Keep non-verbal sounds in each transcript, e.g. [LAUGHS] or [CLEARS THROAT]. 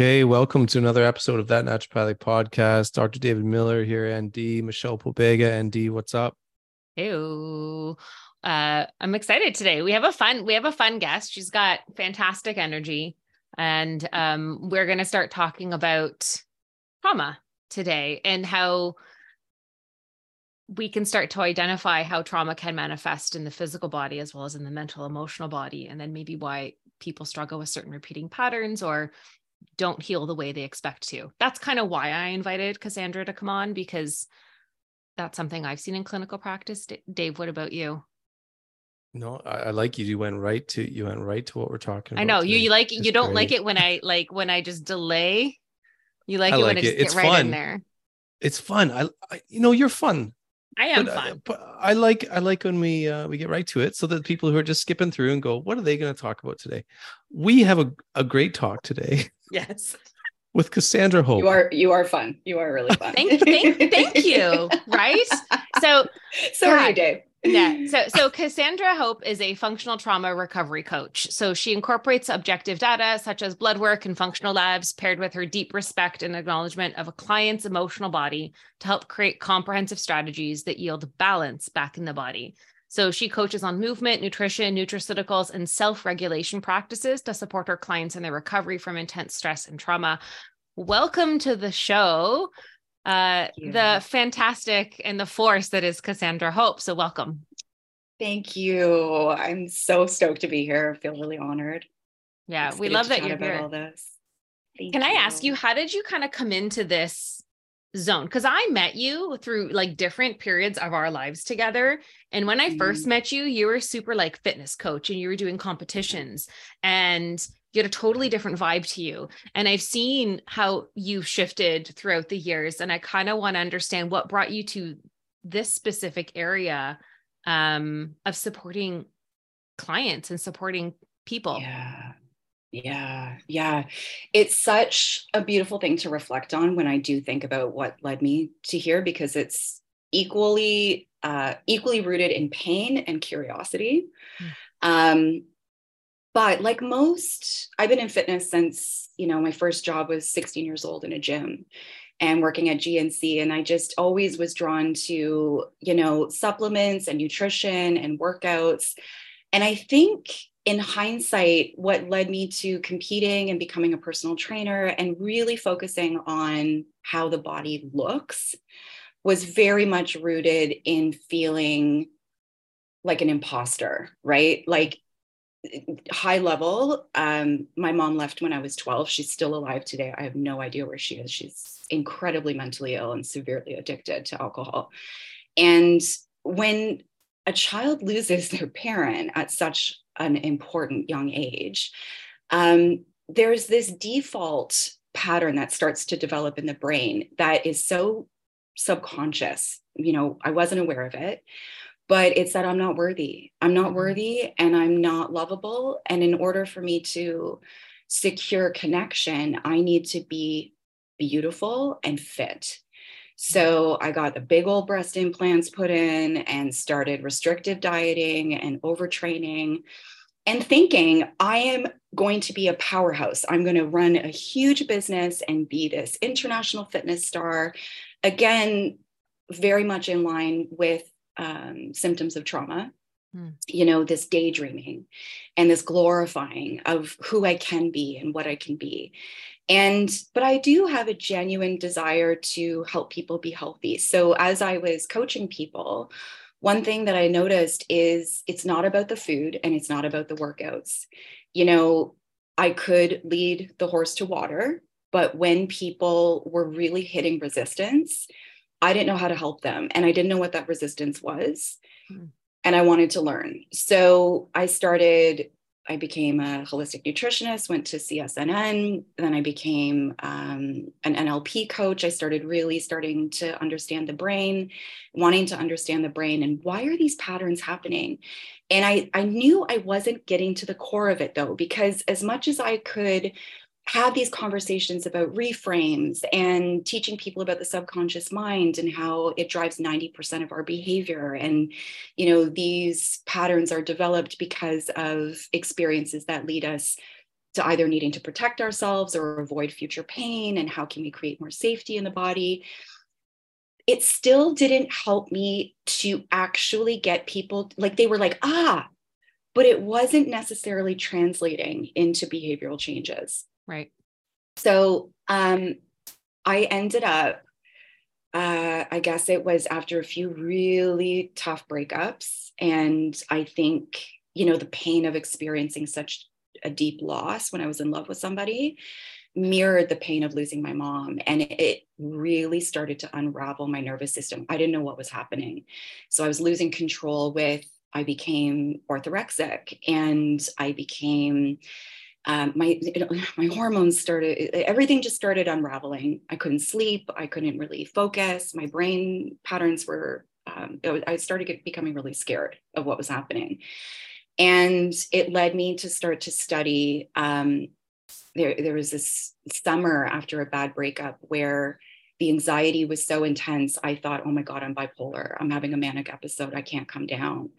Okay, welcome to another episode of That Naturopathic Podcast. Dr. David Miller here, ND, Michelle Pobega, ND, what's up? Ew. Uh, I'm excited today. We have a fun, we have a fun guest. She's got fantastic energy. And um, we're gonna start talking about trauma today and how we can start to identify how trauma can manifest in the physical body as well as in the mental emotional body and then maybe why people struggle with certain repeating patterns or don't heal the way they expect to that's kind of why i invited cassandra to come on because that's something i've seen in clinical practice dave what about you No, I, I like you. You went right to you went right to what we're talking about. i know you, you like It's you don't like it when i like when i just delay you like I it when like i just it. It's get right in fun. there It's fun. I, I you know, you're fun. I am but, uh, fun but I like I like when we uh, we get right to it, so that people who are just skipping through and go, what are they going to talk about today? We have a, a great talk today [LAUGHS] yes with Cassandra Hope. You are you are fun. You are really [LAUGHS] fun. thank, thank, thank you [LAUGHS] right so Sorry, God. Dave. Yeah. [LAUGHS] So so Cassandra Hope is a functional trauma recovery coach. So she incorporates objective data such as blood work and functional labs paired with her deep respect and acknowledgement of a client's emotional body to help create comprehensive strategies that yield balance back in the body. So she coaches on movement, nutrition, nutraceuticals, and self-regulation practices to support her clients in their recovery from intense stress and trauma. Welcome to the show. Uh, the fantastic and the force that is Cassandra Hope. So welcome. Thank you. I'm so stoked to be here. I feel really honored. Yeah, we love that you're here. all this. Thank Can I ask you, how did you kind of come into this zone? Because I met you through like different periods of our lives together. And when I first Mhm. met you, you were super like fitness coach and you were doing competitions and you had a totally different vibe to you. And I've seen how you've shifted throughout the years. And I kind of want to understand what brought you to this specific area um, of supporting clients and supporting people. Yeah. Yeah. Yeah. It's such a beautiful thing to reflect on when I do think about what led me to here because it's equally uh equally rooted in pain and curiosity. Mm. Um but like most I've been in fitness since, you know, my first job was 16 years old in a gym and working at GNC and I just always was drawn to, you know, supplements and nutrition and workouts. And I think in hindsight, what led me to competing and becoming a personal trainer and really focusing on how the body looks was very much rooted in feeling like an imposter, right? Like high level. Um, my mom left when I was 12. She's still alive today. I have no idea where she is. She's incredibly mentally ill and severely addicted to alcohol. And when a child loses their parent at such an important young age, um, there's this default pattern that starts to develop in the brain that is so subconscious. You know, I wasn't aware of it, but it's that I'm not worthy. I'm not mm-hmm. worthy and I'm not lovable. And in order for me to secure connection, I need to be beautiful and fit. So mm-hmm. I got the big old breast implants put in and started restrictive dieting and overtraining and thinking I am going to be a powerhouse. I'm going to run a huge business and be this international fitness star. Again, very much in line with um, symptoms of trauma. Hmm. You know, this daydreaming and this glorifying of who I can be and what I can be. And, but I do have a genuine desire to help people be healthy. So as I was coaching people, one thing that I noticed is it's not about the food and it's not about the workouts. You know, I could lead the horse to water, but when people were really hitting resistance, I didn't know how to help them. And I didn't know what that resistance was. Mm. And I wanted to learn. So I started I became a holistic nutritionist, went to CSNN, then I became um, an NLP coach. I started really starting to understand the brain, wanting to understand the brain and why are these patterns happening? And I, I knew I wasn't getting to the core of it though, because as much as I could have these conversations about reframes and teaching people about the subconscious mind and how it drives 90% of our behavior. And you know these patterns are developed because of experiences that lead us to either needing to protect ourselves or avoid future pain and how can we create more safety in the body. It still didn't help me to actually get people like they were like ah but it wasn't necessarily translating into behavioral changes Right. So um, I ended up, uh, I guess it was after a few really tough breakups. And I think, you know, the pain of experiencing such a deep loss when I was in love with somebody mirrored the pain of losing my mom. And it really started to unravel my nervous system. I didn't know what was happening. So I was losing control with, I became orthorexic and I became um, my [SIGHS] my hormones started everything just started unraveling. I couldn't sleep i couldn't really focus my brain patterns were um, i started get, becoming really scared of what was happening. And it led me to start to study um, there, there was this summer after a bad breakup where the anxiety was so intense i thought oh my god i'm bipolar. I'm having a manic episode. I can't come down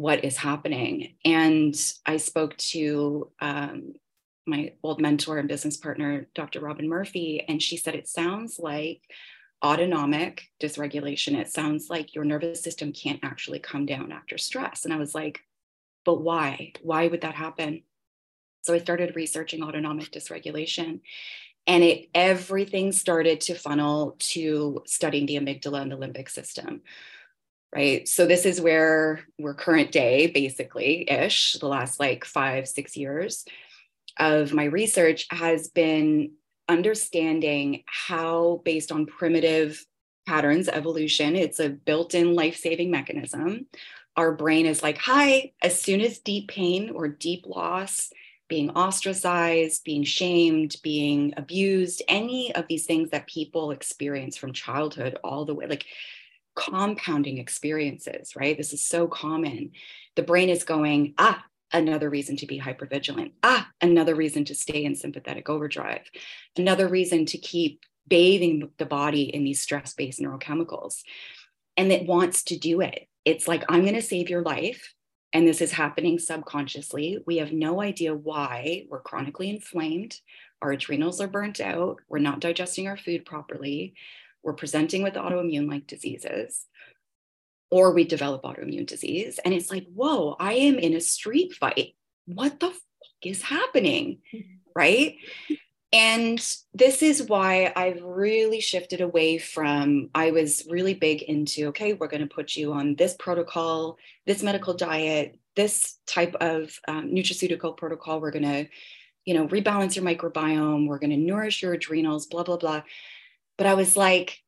what is happening. And I spoke to um, my old mentor and business partner, Dr. Robin Murphy, and she said, It sounds like autonomic dysregulation. It sounds like your nervous system can't actually come down after stress. And I was like, But why? Why would that happen? So I started researching autonomic dysregulation and it everything started to funnel to studying the amygdala and the limbic system right? So this is where we're current day, basically ish, the last like five, six years of my research has been understanding how, based on primitive patterns, evolution, it's a built in life saving mechanism. Our brain is like, hi, as soon as deep pain or deep loss, being ostracized, being shamed, being abused, any of these things that people experience from childhood all the way, like compounding experiences, right? This is so common. The brain is going, ah, another reason to be hypervigilant. Ah, another reason to stay in sympathetic overdrive. Another reason to keep bathing the body in these stress based neurochemicals. And it wants to do it. It's like, I'm going to save your life. And this is happening subconsciously. We have no idea why we're chronically inflamed. Our adrenals are burnt out. We're not digesting our food properly we're presenting with autoimmune like diseases or we develop autoimmune disease and it's like whoa i am in a street fight what the fuck is happening [LAUGHS] right and this is why I've really shifted away from, I was really big into, okay, we're going to put you on this protocol, this medical diet, this type of um, nutraceutical protocol. We're going to, you know, rebalance your microbiome. We're going to nourish your adrenals, blah, blah, blah. But I was like,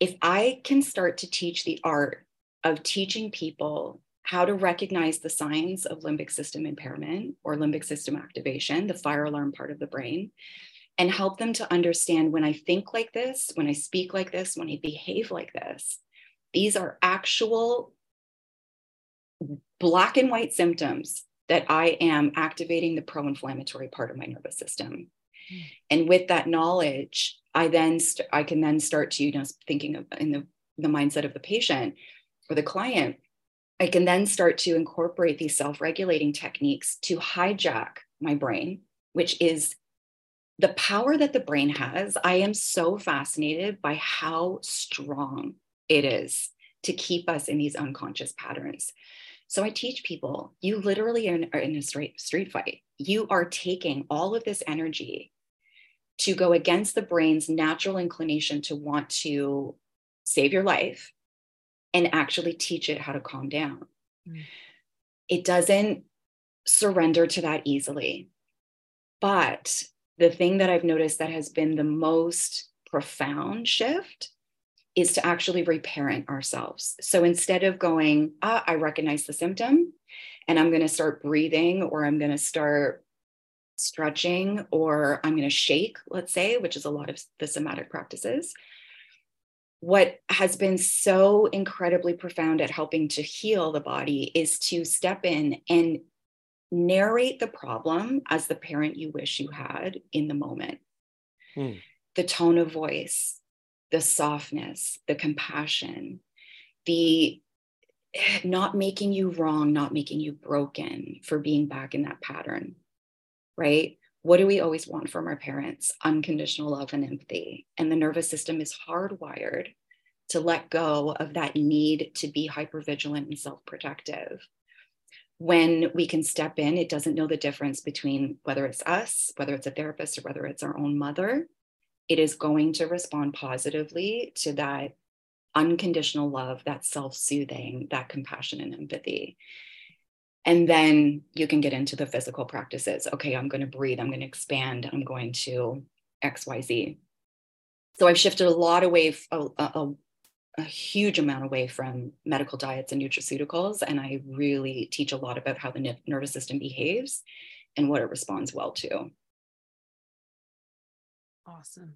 if I can start to teach the art of teaching people how to recognize the signs of limbic system impairment or limbic system activation, the fire alarm part of the brain, and help them to understand when I think like this, when I speak like this, when I behave like this, these are actual black and white symptoms that I am activating the pro inflammatory part of my nervous system. Mm. And with that knowledge, I then st- I can then start to you know thinking of in the the mindset of the patient or the client. I can then start to incorporate these self-regulating techniques to hijack my brain, which is the power that the brain has. I am so fascinated by how strong it is to keep us in these unconscious patterns. So I teach people, you literally are in, a straight street fight. You are taking all of this energy to go against the brain's natural inclination to want to save your life and actually teach it how to calm down. Mm. It doesn't surrender to that easily. But the thing that I've noticed that has been the most profound shift is to actually reparent ourselves. So instead of going, ah, I recognize the symptom and I'm going to start breathing or I'm going to start stretching or I'm going to shake, let's say, which is a lot of the somatic practices. What has been so incredibly profound at helping to heal the body is to step in and narrate the problem as the parent you wish you had in the moment. Hmm. The tone of voice, the softness, the compassion, the [SIGHS] not making you wrong, not making you broken for being back in that pattern, right? What do we always want from our parents? Unconditional love and empathy. And the nervous system is hardwired to let go of that need to be hypervigilant and self protective. When we can step in, it doesn't know the difference between whether it's us, whether it's a therapist, or whether it's our own mother it is going to respond positively to that unconditional love, that self soothing, that compassion and empathy. And then you can get into the physical practices. Okay, I'm going to breathe, I'm going to expand, I'm going to XYZ. So I've shifted a lot away, a, a, a huge amount away from medical diets and nutraceuticals. And I really teach a lot about how the nervous system behaves and what it responds well to. Awesome.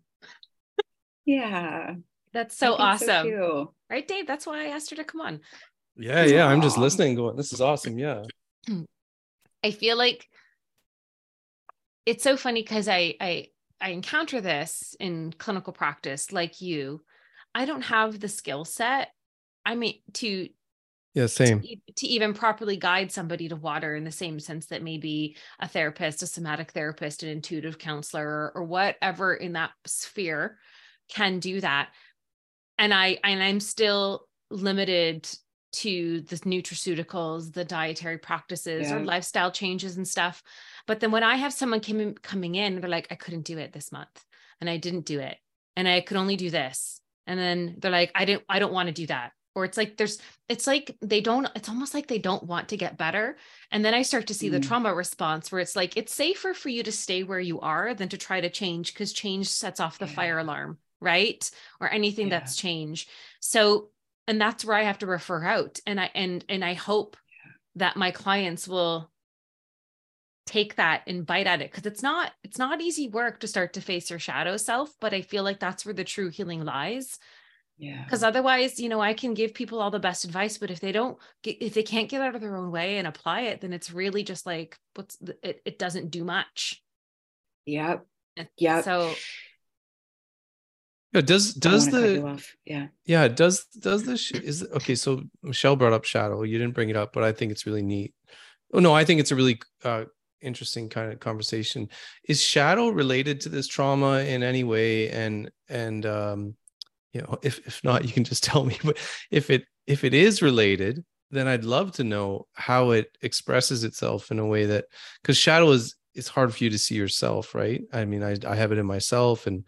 yeah. That's so awesome. So right, Dave? That's why I asked her to come on. Yeah, yeah. I'm just listening, going, this is awesome. Yeah. I feel like it's so funny because I I I encounter this in clinical practice like you. I don't have the skill set. I mean to yeah same to, to, even properly guide somebody to water in the same sense that maybe a therapist a somatic therapist an intuitive counselor or whatever in that sphere can do that and i and i'm still limited to the nutraceuticals the dietary practices yeah. or lifestyle changes and stuff but then when i have someone coming coming in they're like i couldn't do it this month and i didn't do it and i could only do this and then they're like i didn't i don't want to do that or it's like there's it's like they don't it's almost like they don't want to get better and then i start to see mm. the trauma response where it's like it's safer for you to stay where you are than to try to change because change sets off the yeah. fire alarm right or anything yeah. that's change so and that's where i have to refer out. And i and and i hope that my clients will take that and bite at it because it's not it's not easy work to start to face your shadow self but i feel like that's where the true healing lies. Yeah. Because otherwise you know i can give people all the best advice but if they don't get, if they can't get out of their own way and apply it then it's really just like what's the, it, it doesn't do much. Yep. Yeah so yeah, does does the yeah. Yeah does does this is okay so michelle brought up shadow. You didn't bring it up but i think it's really neat. Oh no i think it's a really uh, interesting kind of conversation. Is shadow related to this trauma in any way? And and um you know if if not you can just [LAUGHS] tell me. But if it if it is related then i'd love to know how it expresses itself in a way that because shadow is it's hard for you to see yourself right? I mean i i have it in myself and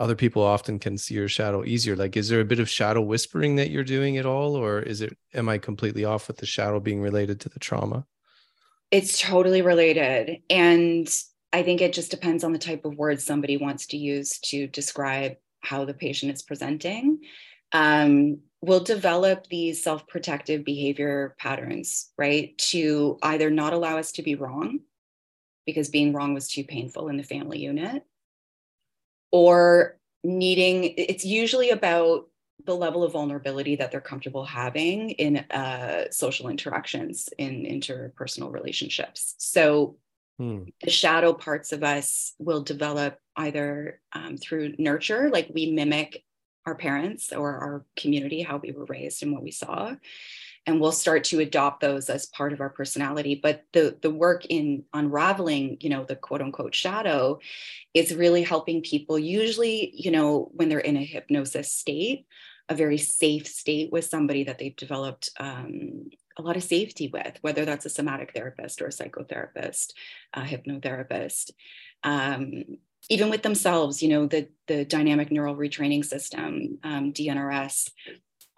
other people often can see your shadow easier like is there a bit of shadow whispering that you're doing at all or is it am i completely off with the shadow being related to the trauma it's totally related and i think it just depends on the type of words somebody wants to use to describe how the patient is presenting, um, will develop these self protective behavior patterns, right? To either not allow us to be wrong because being wrong was too painful in the family unit, or needing, it's usually about the level of vulnerability that they're comfortable having in uh, social interactions in interpersonal relationships. So Hmm. The shadow parts of us will develop either um, through nurture, like we mimic our parents or our community, how we were raised and what we saw. And we'll start to adopt those as part of our personality. But the, the work in unraveling, you know, the quote unquote shadow is really helping people, usually, you know, when they're in a hypnosis state, a very safe state with somebody that they've developed um, a lot of safety with, whether that's a somatic therapist or a psychotherapist, a hypnotherapist. Um, even with themselves, you know, the, the dynamic neural retraining system, um, DNRS,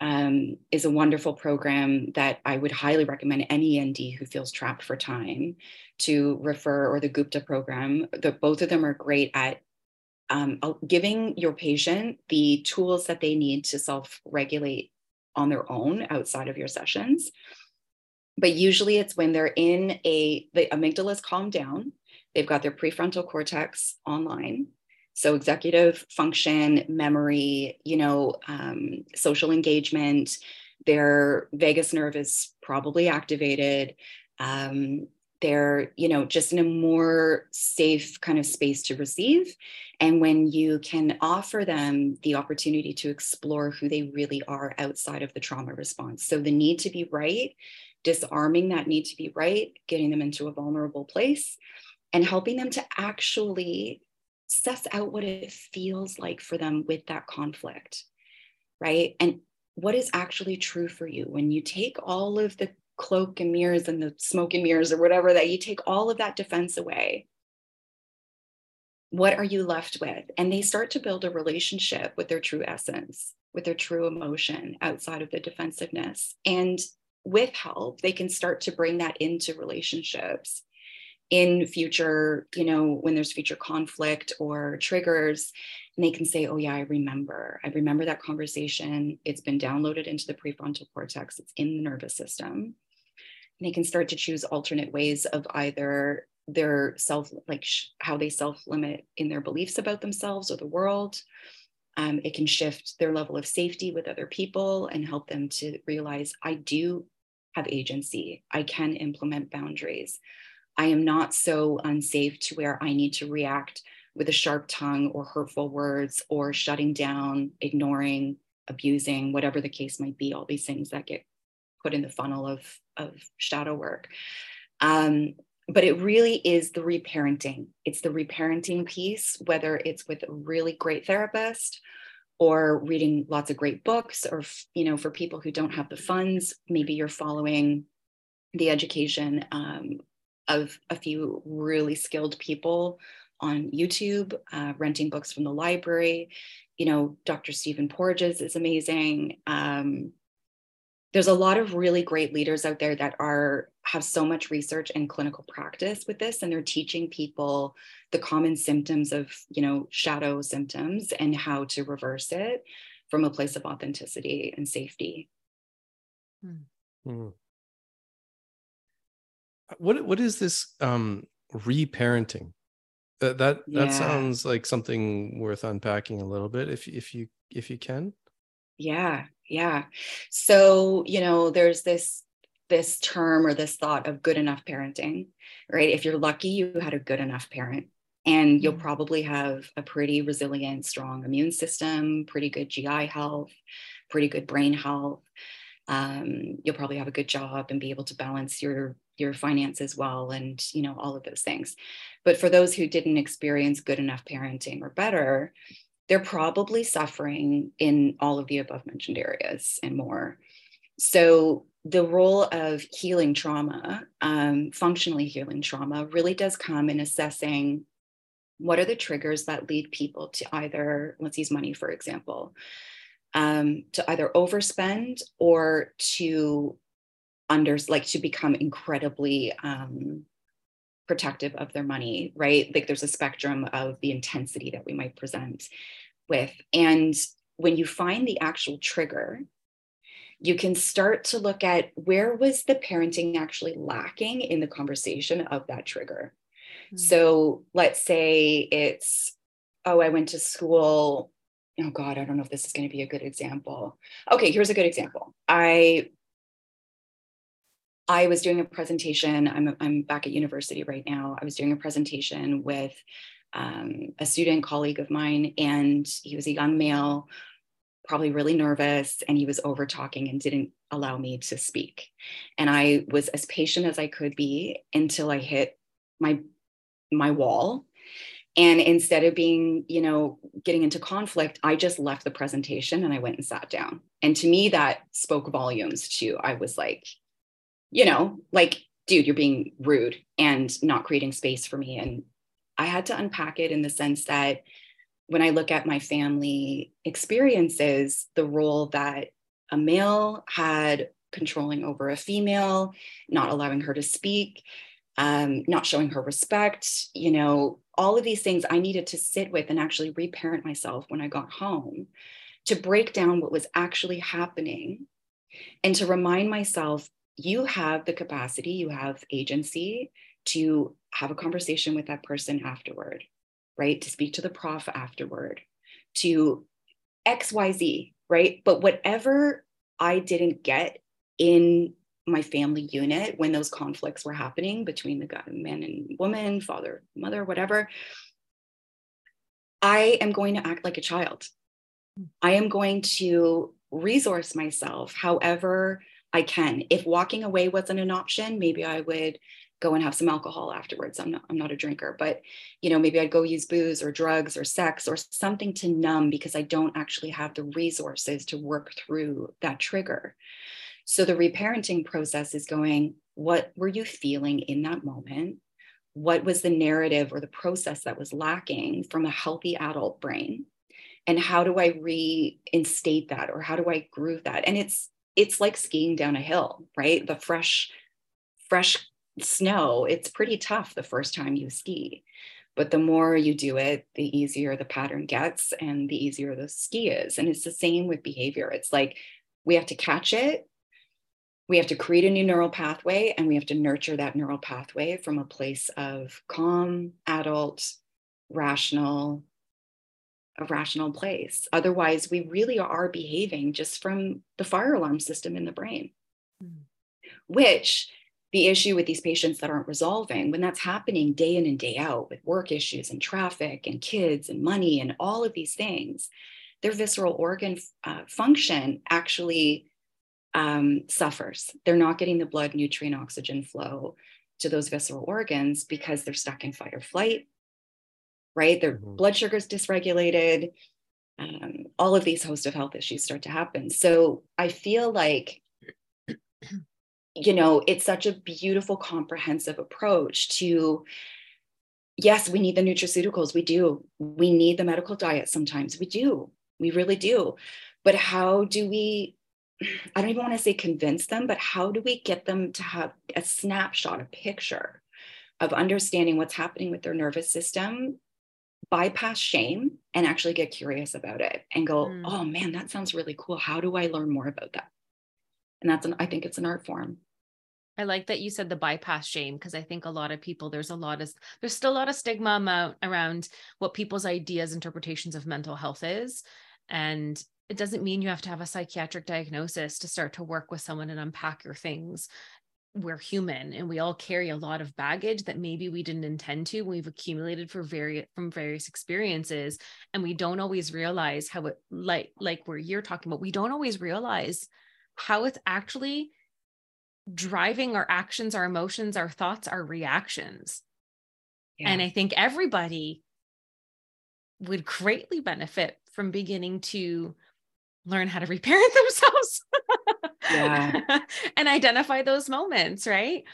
um, is a wonderful program that I would highly recommend any ND who feels trapped for time to refer, or the Gupta program. The, both of them are great at um, giving your patient the tools that they need to self regulate on their own outside of your sessions. But usually it's when they're in a, the amygdala is calmed down, they've got their prefrontal cortex online so executive function, memory, you know, um, social engagement, their vagus nerve is probably activated. Um, they're, you know, just in a more safe kind of space to receive. And when you can offer them the opportunity to explore who they really are outside of the trauma response. So the need to be right, disarming that need to be right, getting them into a vulnerable place, and helping them to actually suss out what it feels like for them with that conflict, right? And what is actually true for you? When you take all of the cloak and mirrors and the smoke and mirrors or whatever that you take all of that defense away what are you left with? And they start to build a relationship with their true essence with their true emotion outside of the defensiveness. And with help they can start to bring that into relationships in future, you know, when there's future conflict or triggers, and they can say, oh, yeah, I remember. I remember that conversation. It's been downloaded into the prefrontal cortex, it's in the nervous system. And they can start to choose alternate ways of either their self, like sh- how they self limit in their beliefs about themselves or the world. Um, it can shift their level of safety with other people and help them to realize I do have agency. I can implement boundaries. I am not so unsafe to where I need to react with a sharp tongue or hurtful words or shutting down, ignoring, abusing, whatever the case might be, all these things that get put in the funnel of, of shadow work. Um, but it really is the reparenting. It's the reparenting piece, whether it's with a really great therapist or reading lots of great books, or, you know, for people who don't have the funds, maybe you're following the education um, of a few really skilled people on YouTube, uh, renting books from the library. You know, Dr. Stephen Porges is amazing. Um, there's a lot of really great leaders out there that are have so much research and clinical practice with this and they're teaching people the common symptoms of you know shadow symptoms and how to reverse it from a place of authenticity and safety mm what what is this um reparenting? That that that sounds like something worth unpacking a little bit if if you if you can. Yeah yeah. So you know there's this this term or this thought of good enough parenting right? If you're lucky you had a good enough parent and you'll mm. probably have a pretty resilient strong immune system pretty good gi health pretty good brain health um, you'll probably have a good job and be able to balance your your finances well and you know all of those things. But for those who didn't experience good enough parenting or better they're probably suffering in all of the above mentioned areas and more. So the role of healing trauma um, functionally healing trauma really does come in assessing what are the triggers that lead people to either let's use money for example um, to either overspend or to under like to become incredibly um, protective of their money right? Like there's a spectrum of the intensity that we might present with. And when you find the actual trigger you can start to look at where was the parenting actually lacking in the conversation of that trigger. Mm-hmm. so let's say it's oh i went to school oh god i don't know if this is going to be a good example okay here's a good example i I was doing a presentation. I'm, I'm back at university right now. I was doing a presentation with um, a student colleague of mine, and he was a young male, probably really nervous, and he was over talking and didn't allow me to speak. And I was as patient as I could be until I hit my my wall. And instead of being, you know, getting into conflict, I just left the presentation and I went and sat down. And to me, that spoke volumes too. I was like, you know, like, dude, you're being rude and not creating space for me. And I had to unpack it in the sense that when I look at my family experiences, the role that a male had controlling over a female, not allowing her to speak, um, not showing her respect, you know, all of these things I needed to sit with and actually reparent myself when I got home to break down what was actually happening and to remind myself you have the capacity, you have agency to have a conversation with that person afterward, right? To speak to the prof afterward, to XYZ, right? But whatever I didn't get in my family unit when those conflicts were happening between the man and woman, father, mother, whatever, I am going to act like a child. Hmm. I am going to resource myself however I can. If walking away wasn't an option, maybe I would go and have some alcohol afterwards. I'm not I'm not a drinker, but you know, maybe I'd go use booze or drugs or sex or something to numb because I don't actually have the resources to work through that trigger. So the reparenting process is going, what were you feeling in that moment? What was the narrative or the process that was lacking from a healthy adult brain? And how do I reinstate that or how do I groove that? And it's it's like skiing down a hill, right? The fresh, fresh snow, it's pretty tough the first time you ski. But the more you do it, the easier the pattern gets and the easier the ski is. And it's the same with behavior. It's like we have to catch it, we have to create a new neural pathway, and we have to nurture that neural pathway from a place of calm, adult, rational, a rational place. Otherwise, we really are behaving just from the fire alarm system in the brain, mm. which the issue with these patients that aren't resolving, when that's happening day in and day out with work issues and traffic and kids and money and all of these things, their visceral organ uh, function actually um, suffers. They're not getting the blood, nutrient, oxygen flow to those visceral organs because they're stuck in fight or flight right? Their mm-hmm. blood sugar's dysregulated. Um, all of these host of health issues start to happen. So I feel like, you know, it's such a beautiful, comprehensive approach to. Yes, we need the nutraceuticals. We do. We need the medical diet sometimes. We do. We really do. But how do we I don't even want to say convince them, but how do we get them to have a snapshot, a picture of understanding what's happening with their nervous system bypass shame and actually get curious about it and go, mm. oh man, that sounds really cool. How do I learn more about that? And that's an, I think it's an art form. I like that you said the bypass shame because I think a lot of people there's a lot of there's still a lot of stigma amount around what people's ideas interpretations of mental health is and it doesn't mean you have to have a psychiatric diagnosis to start to work with someone and unpack your things we're human and we all carry a lot of baggage that maybe we didn't intend to we've accumulated for very from various experiences and we don't always realize how it like like where you're talking about we don't always realize how it's actually driving our actions our emotions our thoughts our reactions yeah. and i think everybody would greatly benefit from beginning to learn how to reparent [LAUGHS] themselves yeah. [LAUGHS] and identify those moments, right?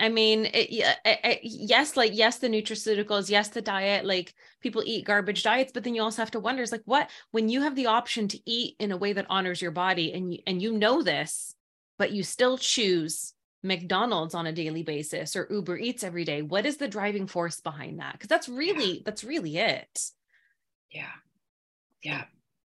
I mean, it, it, it, yes, like yes, the nutraceuticals, yes, the diet. Like people eat garbage diets, but then you also have to wonder: is like what when you have the option to eat in a way that honors your body, and you and you know this, but you still choose McDonald's on a daily basis or Uber Eats every day. What is the driving force behind that? Because that's really yeah. that's really it. Yeah, yeah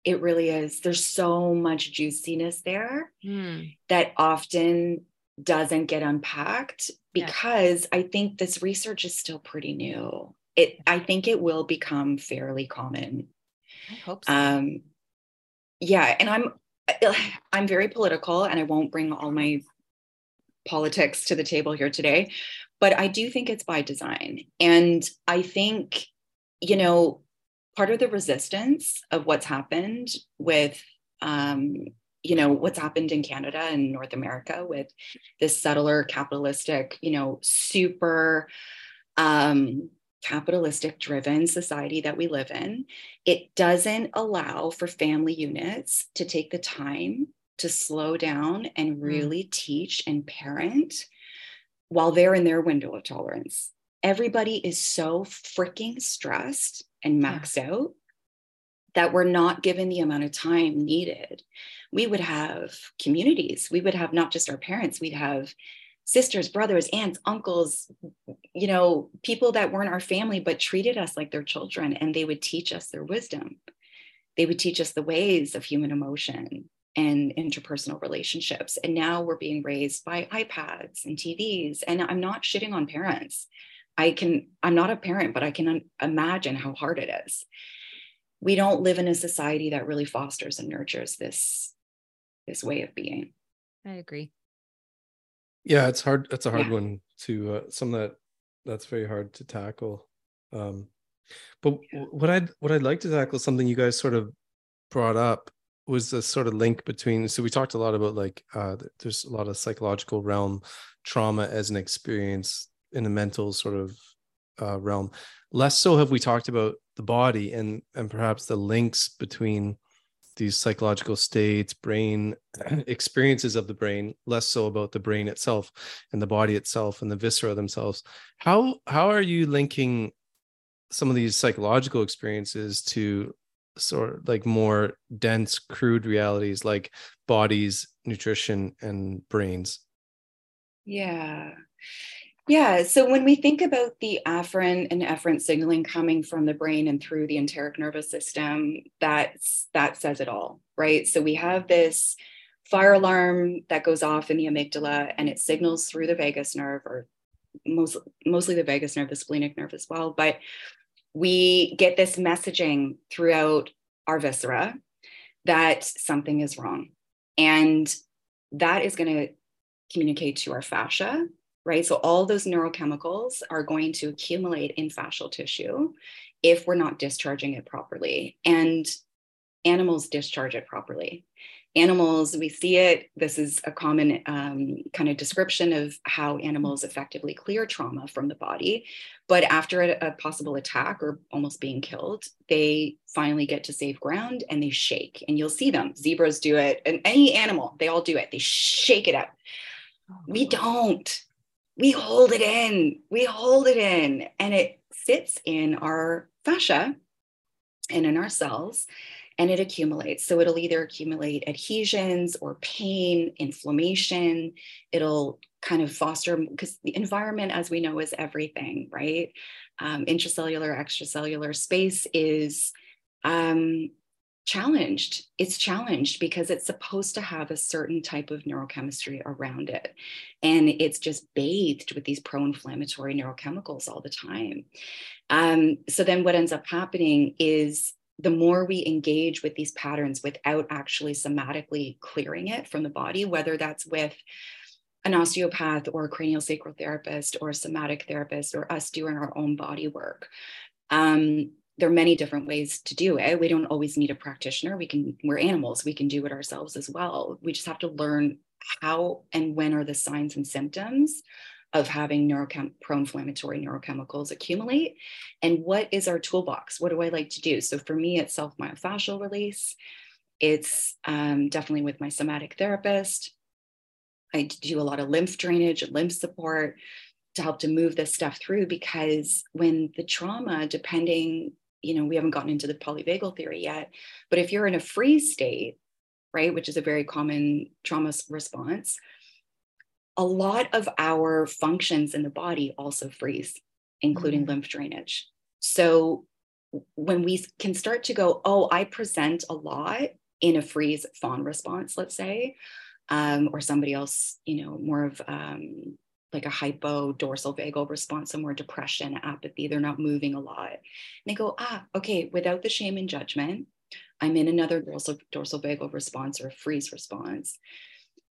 it really is. There's so much juiciness there mm. that often doesn't get unpacked because yeah. I think this research is still pretty new. It I think it will become fairly common. I hope so. Um, yeah, and I'm [SIGHS] I'm very political and I won't bring all my politics to the table here today, but I do think it's by design. And I think, you know, part of the resistance of what's happened with um, you know what's happened in canada and north america with this settler capitalistic you know super um, capitalistic driven society that we live in it doesn't allow for family units to take the time to slow down and hmm. really mm. teach and parent while they're in their window of tolerance everybody is so freaking stressed and maxed yeah. out that we're not given the amount of time needed. We would have communities, we would have not just our parents, we'd have sisters, brothers, aunts, uncles, you know, people that weren't our family, but treated us like their children, and they would teach us their wisdom. They would teach us the ways of human emotion and interpersonal relationships. And now we're being raised by iPads and TVs. And I'm not shitting on parents. I can, I'm not a parent, but I can imagine how hard it is. We don't live in a society that really fosters and nurtures this, this way of being. I agree. Yeah, it's hard. That's a hard yeah. one to uh, some that that's very hard to tackle. Um, but what I'd what I'd like to tackle something you guys sort of brought up was the sort of link between. So we talked a lot about like uh, there's a lot of psychological realm trauma as an experience in the mental sort of uh, realm. Less so have we talked about the body and and perhaps the links between these psychological states, brain [CLEARS THROAT] experiences of the brain, less so about the brain itself and the body itself and the viscera themselves. How how are you linking some of these psychological experiences to sort of like more dense, crude realities like bodies, nutrition, and brains? Yeah. Yeah. So when we think about the afferent and efferent signaling coming from the brain and through the enteric nervous system, that's that says it all, right? So we have this fire alarm that goes off in the amygdala and it signals through the vagus nerve or most, mostly the vagus nerve, the splenic nerve as well. But we get this messaging throughout our viscera that something is wrong. And that is going to communicate to our fascia right? So all those neurochemicals are going to accumulate in fascial tissue if we're not discharging it properly. And animals discharge it properly. Animals, we see it. This is a common um, kind of description of how animals effectively clear trauma from the body. But after a, a possible attack or almost being killed, they finally get to safe ground and they shake. And you'll see them. Zebras do it, and any animal, they all do it. They shake it up. Oh, we don't we hold it in, we hold it in, and it sits in our fascia and in our cells and it accumulates. So it'll either accumulate adhesions or pain, inflammation. It'll kind of foster, because the environment, as we know, is everything, right? Um, intracellular, extracellular space is um, challenged. It's challenged because it's supposed to have a certain type of neurochemistry around it. And it's just bathed with these pro inflammatory neurochemicals all the time. Um, so then what ends up happening is the more we engage with these patterns without actually somatically clearing it from the body, whether that's with an osteopath or a cranial sacral therapist or a somatic therapist or us doing our own body work, um, there are many different ways to do it. We don't always need a practitioner. We can, we're animals, we can do it ourselves as well. We just have to learn how and when are the signs and symptoms of having neurochem- pro-inflammatory neurochemicals accumulate and what is our toolbox what do i like to do so for me it's self-myofascial release it's um, definitely with my somatic therapist i do a lot of lymph drainage and lymph support to help to move this stuff through because when the trauma depending you know, we haven't gotten into the polyvagal theory yet, but if you're in a freeze state, right, which is a very common trauma response, a lot of our functions in the body also freeze, including mm-hmm. lymph drainage. So when we can start to go, oh, I present a lot in a freeze fawn response, let's say, um, or somebody else, you know, more of um, like a hypo dorsal vagal response, some more depression, apathy. They're not moving a lot. And they go, ah, okay, without the shame and judgment, I'm in another dorsal, dorsal vagal response or freeze response.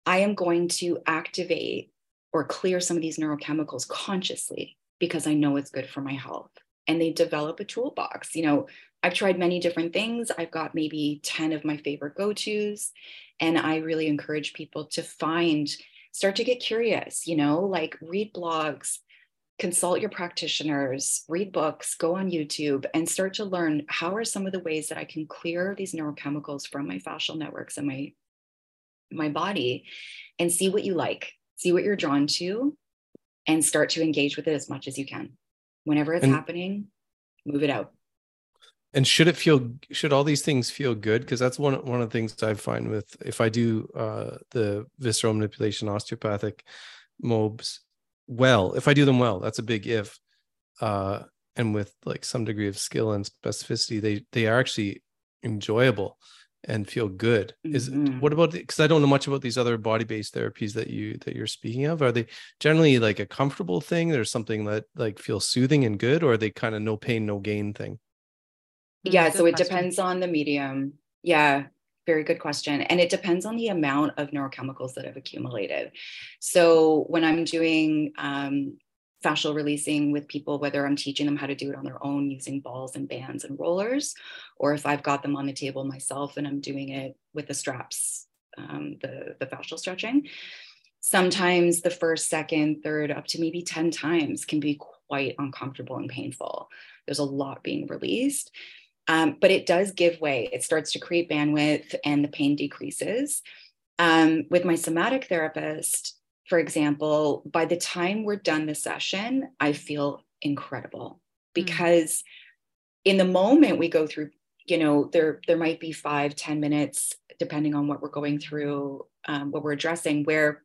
I am going to activate or clear some of these neurochemicals consciously because I know it's good for my health. And they develop a toolbox. You know, I've tried many different things. I've got maybe 10 of my favorite go tos. And I really encourage people to find start to get curious, you know, like read blogs, consult your practitioners, read books, go on YouTube, and start to learn how are some of the ways that I can clear these neurochemicals from my fascial networks and my my body and see what you like, see what you're drawn to, and start to engage with it as much as you can. Whenever it's And- happening, move it out. And should it feel should all these things feel good? Because that's one one of the things i find with if i do uh the visceral manipulation osteopathic mobs well if i do them well that's a big if uh and with like some degree of skill and specificity they they are actually enjoyable and feel good. Is Mhm. what about because i don't know much about these other body-based therapies that you that you're speaking of. Are they generally like a comfortable thing? There's something that like feels soothing and good or are they kind of no pain no gain thing yeah good so it question. depends on the medium. Yeah very good question. And it depends on the amount of neurochemicals that have accumulated. So when i'm doing um, fascial releasing with people whether i'm teaching them how to do it on their own using balls and bands and rollers or if i've got them on the table myself and i'm doing it with the straps um, the, the fascial stretching sometimes the first second third up to maybe 10 times can be quite uncomfortable and painful. There's a lot being released um, but it does give way. It starts to create bandwidth and the pain decreases. Um, with my somatic therapist, for example, by the time we're done the session, I feel incredible because in the moment we go through, you know, there there might be five, ten minutes, depending on what we're going through, um, what we're addressing, where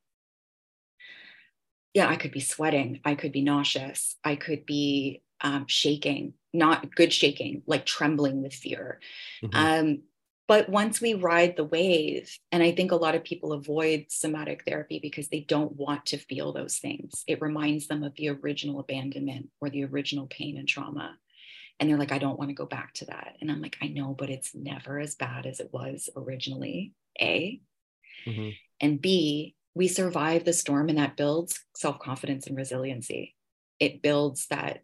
yeah, I could be sweating, I could be nauseous, I could be um, shaking, not good shaking, like trembling with fear. Mhm. Um, but once we ride the wave, and I think a lot of people avoid somatic therapy because they don't want to feel those things. It reminds them of the original abandonment or the original pain and trauma. And they're like, I don't want to go back to that. And I'm like, I know, but it's never as bad as it was originally. A. Mhm. And B, we survive the storm, and that builds self confidence and resiliency. It builds that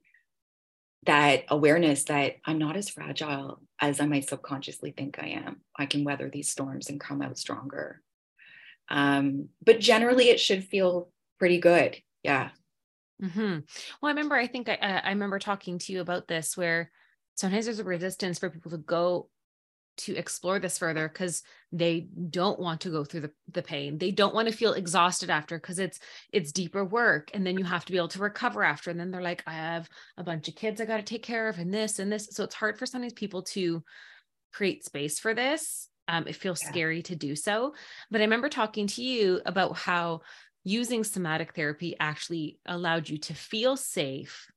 that awareness that I'm not as fragile as I might subconsciously think I am. I can weather these storms and come out stronger. Um, but generally, it should feel pretty good. Yeah. hmm Well, I remember, I think I, I remember talking to you about this where sometimes there's a resistance for people to go to explore this further because they don't want to go through the, the pain. They don't want to feel exhausted after because it's it's deeper work. And then you have to be able to recover after. And then they're like, I have a bunch of kids I got to take care of and this and this. So it's hard for sometimes people to create space for this. Um, it feels Yeah. scary to do so. But I remember talking to you about how using somatic therapy actually allowed you to feel safe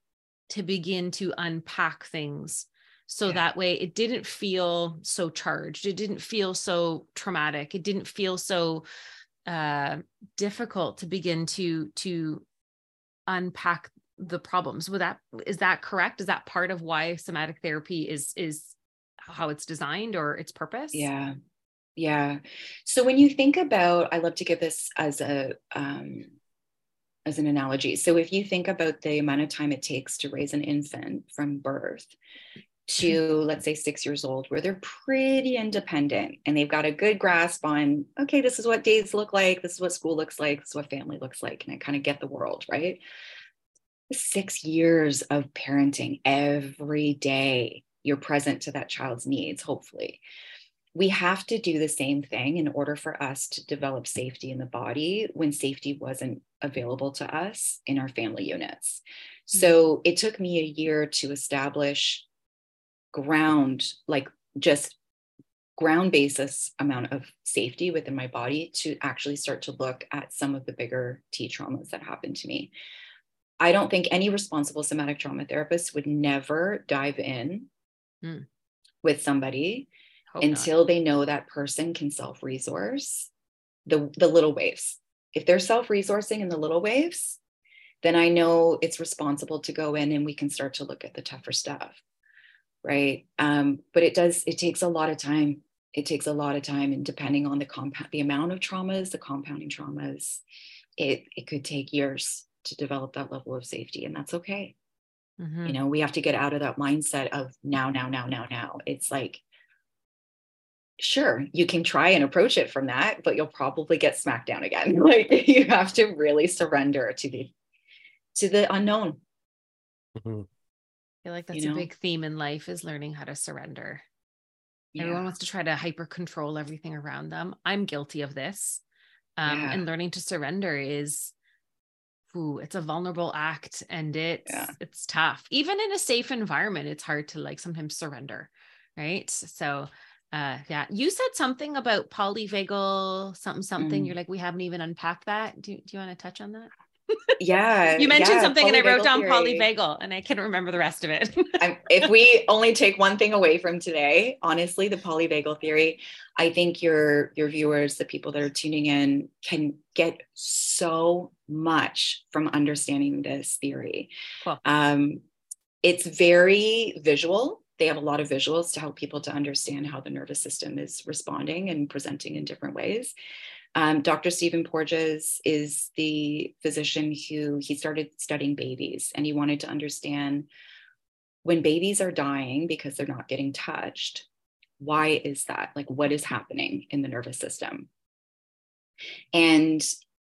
to begin to unpack things so Yeah. that way it didn't feel so charged it didn't feel so traumatic it didn't feel so uh, difficult to begin to to unpack the problems would that is that correct is that part of why somatic therapy is is how it's designed or its purpose Yeah. Yeah. So when you think about, I love to give this as a um, as an analogy. So if you think about the amount of time it takes to raise an infant from birth to let's say six years old, where they're pretty independent and they've got a good grasp on, okay, this is what days look like, this is what school looks like, this is what family looks like, and I kind of get the world, right? Six years of parenting every day, you're present to that child's needs, hopefully we have to do the same thing in order for us to develop safety in the body when safety wasn't available to us in our family units. Hmm. So it took me a year to establish ground, like just ground basis amount of safety within my body to actually start to look at some of the bigger T traumas that happened to me. I don't think any responsible somatic trauma therapist would never dive in Hmm. with somebody Hope not. until they know that person can self-resource the the little waves. If they're self-resourcing in the little waves, then I know it's responsible to go in and we can start to look at the tougher stuff. Right. Um, but it does, it takes a lot of time. It takes a lot of time. And depending on the compound, the amount of traumas, the compounding traumas, it it could take years to develop that level of safety. And that's okay. Mhm. You know, we have to get out of that mindset of now, now, now, now, now. It's like sure you can try and approach it from that but you'll probably get smacked down again [LAUGHS] like you have to really surrender to the to the unknown Mhm. I feel like you that's a big theme in life is learning how to surrender. Everyone wants to try to hyper control everything around them. I'm guilty of this. Um, Yeah. And learning to surrender is ooh, it's a vulnerable act and it's Yeah. it's tough. Even in a safe environment, it's hard to like sometimes surrender. Right. So uh yeah. You said something about polyvagal, something, something. Mm. You're like, we haven't even unpacked that. Do, do you want to touch on that? Yeah. You mentioned yeah, something and I wrote down theory. polyvagal and I can't remember the rest of it. [LAUGHS] I'm, if we only take one thing away from today, honestly, the polyvagal theory, I think your your viewers, the people that are tuning in, can get so much from understanding this theory. Cool. Um, it's very visual. They have a lot of visuals to help people to understand how the nervous system is responding and presenting in different ways. Um, Dr. Stephen Porges is the physician who he started studying babies and he wanted to understand when babies are dying because they're not getting touched, why is that? Like, what is happening in the nervous system? And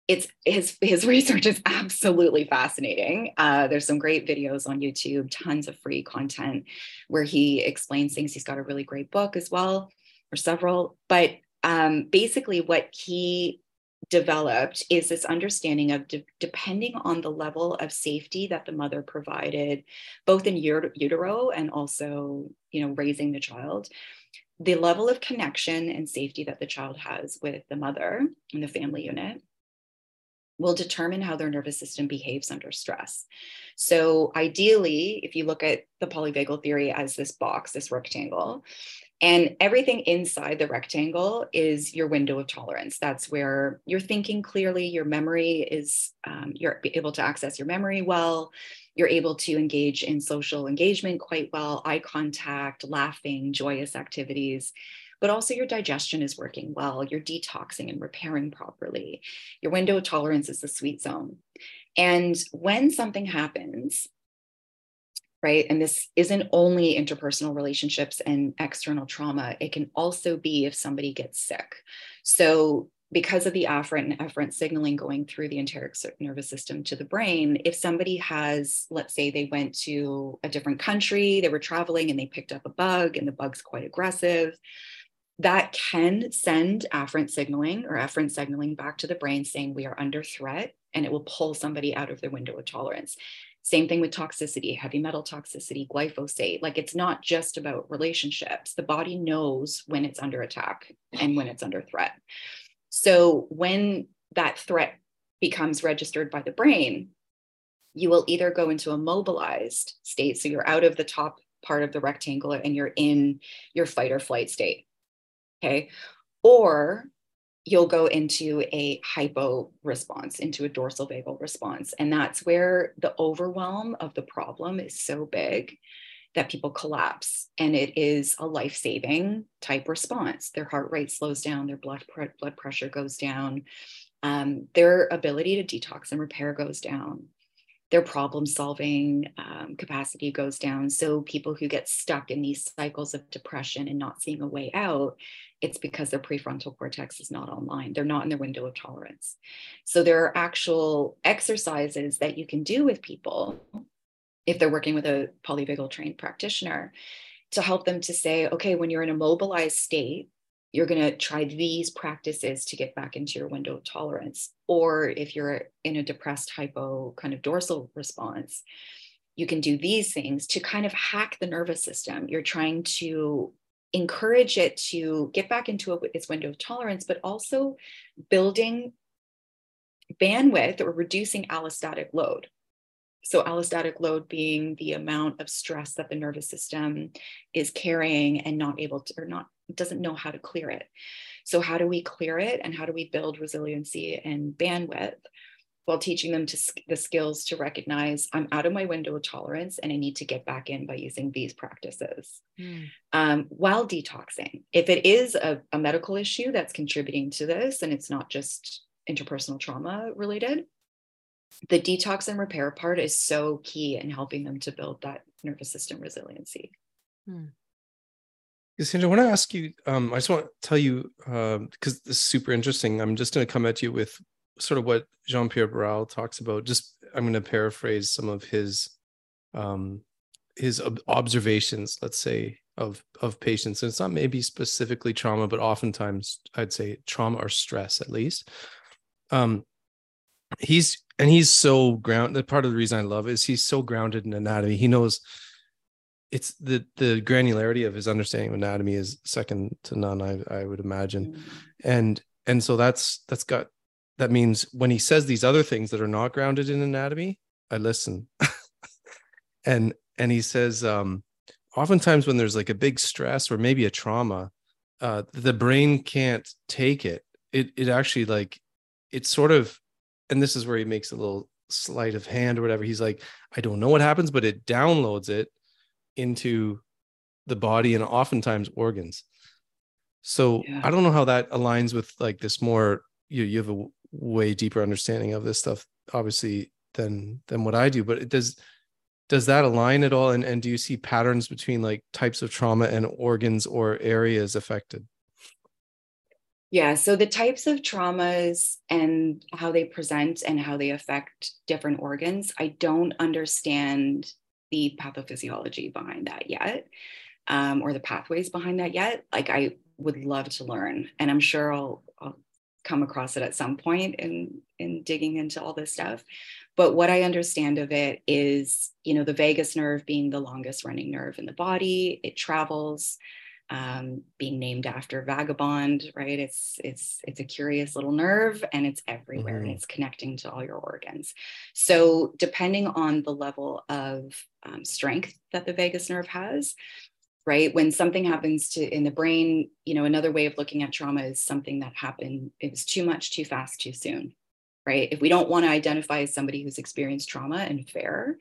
it's his his [LAUGHS] research is absolutely fascinating. Uh, there's some great videos on YouTube, tons of free content where he explains things. He's got a really great book as well, or several. But um, basically, what he developed is this understanding of de- depending on the level of safety that the mother provided both in ut- utero and also you know raising the child the level of connection and safety that the child has with the mother and the family unit will determine how their nervous system behaves under stress. So, ideally, if you look at the polyvagal theory as this box, this rectangle, and everything inside the rectangle is your window of tolerance. That's where you're thinking clearly, your memory is, um, you're able to access your memory well, you're able to engage in social engagement quite well, eye contact, laughing, joyous activities. But also, your digestion is working well, you're detoxing and repairing properly. Your window of tolerance is the sweet zone. And when something happens, right, and this isn't only interpersonal relationships and external trauma, it can also be if somebody gets sick. So, because of the afferent and efferent signaling going through the enteric nervous system to the brain, if somebody has, let's say they went to a different country, they were traveling and they picked up a bug and the bug's quite aggressive, that can send afferent signaling or efferent signaling back to the brain saying we are under threat and it will pull somebody out of their window of tolerance. Same thing with toxicity, heavy metal toxicity, glyphosate. Like it's not just about relationships. The body knows when it's under attack and when it's under threat. So when that threat becomes registered by the brain, you will either go into a mobilized state. So you're out of the top part of the rectangle and you're in your fight or flight state. Okay. Or you'll go into a hypo response, into a dorsal vagal response. And that's where the overwhelm of the problem is so big that people collapse. And it is a life saving type response. Their heart rate slows down, their blood, blood pressure goes down, um, their ability to detox and repair goes down. Their problem solving um, capacity goes down. So, people who get stuck in these cycles of depression and not seeing a way out, it's because their prefrontal cortex is not online. They're not in their window of tolerance. So, there are actual exercises that you can do with people if they're working with a polyvagal trained practitioner to help them to say, okay, when you're in a mobilized state, you're going to try these practices to get back into your window of tolerance. Or if you're in a depressed hypo kind of dorsal response, you can do these things to kind of hack the nervous system. You're trying to encourage it to get back into its window of tolerance, but also building bandwidth or reducing allostatic load. So, allostatic load being the amount of stress that the nervous system is carrying and not able to, or not, doesn't know how to clear it. So, how do we clear it and how do we build resiliency and bandwidth while teaching them to the skills to recognize I'm out of my window of tolerance and I need to get back in by using these practices Mm. um, while detoxing? If it is a, a medical issue that's contributing to this and it's not just interpersonal trauma related, the detox and repair part is so key in helping them to build that nervous system resiliency. Cassandra, I want to ask you, um, I just want to tell you, because this is super interesting. I'm just going to come at you with sort of what Jean Pierre Barral talks about. Just, I'm going to paraphrase some of his um, his observations, let's say, of of patients. And it's not maybe specifically trauma, but oftentimes I'd say trauma or stress at least. Um, he's and he's so grounded. Part of the reason I love is he's so grounded in anatomy. He knows it's the the granularity of his understanding of anatomy is second to none. I I would imagine, Mm. and and so that's that's got that means when he says these other things that are not grounded in anatomy, I listen. [LAUGHS] and and he says um oftentimes when there's like a big stress or maybe a trauma, uh the brain can't take it. It it actually like it's sort of and this is where he makes a little sleight of hand or whatever. He's like, I don't know what happens, but it downloads it into the body and oftentimes organs. So Yeah. I don't know how that aligns with like this more you you have a way deeper understanding of this stuff obviously than than what I do, but it does does that align at all and and do you see patterns between like types of trauma and organs or areas affected? Yeah, so the types of traumas and how they present and how they affect different organs, I don't understand the pathophysiology behind that yet, um, or the pathways behind that yet. Like I would love to learn, and I'm sure I'll, I'll come across it at some point in in digging into all this stuff. But what I understand of it is, you know, the vagus nerve being the longest running nerve in the body, it travels um, being named after vagabond right? It's it's it's a curious little nerve and it's everywhere and Mhm. it's connecting to all your organs. So depending on the level of um, strength that the vagus nerve has right? When something happens to in the brain you know another way of looking at trauma is something that happened it was too much too fast too soon right? If we don't want to identify as somebody who's experienced trauma and fair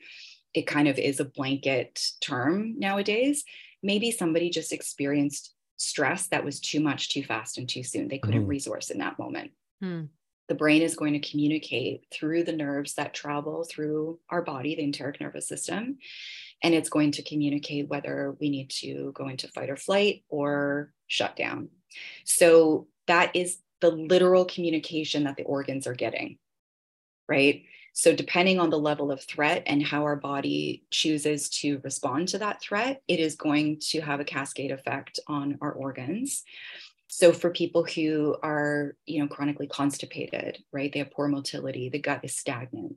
it kind of is a blanket term nowadays maybe somebody just experienced stress that was too much too fast and too soon they couldn't Mhm. resource in that moment Hmm. the brain is going to communicate through the nerves that travel through our body the enteric nervous system and it's going to communicate whether we need to go into fight or flight or shut down so that is the literal communication that the organs are getting right so, depending on the level of threat and how our body chooses to respond to that threat, it is going to have a cascade effect on our organs. So, for people who are, you know, chronically constipated, right, they have poor motility, the gut is stagnant.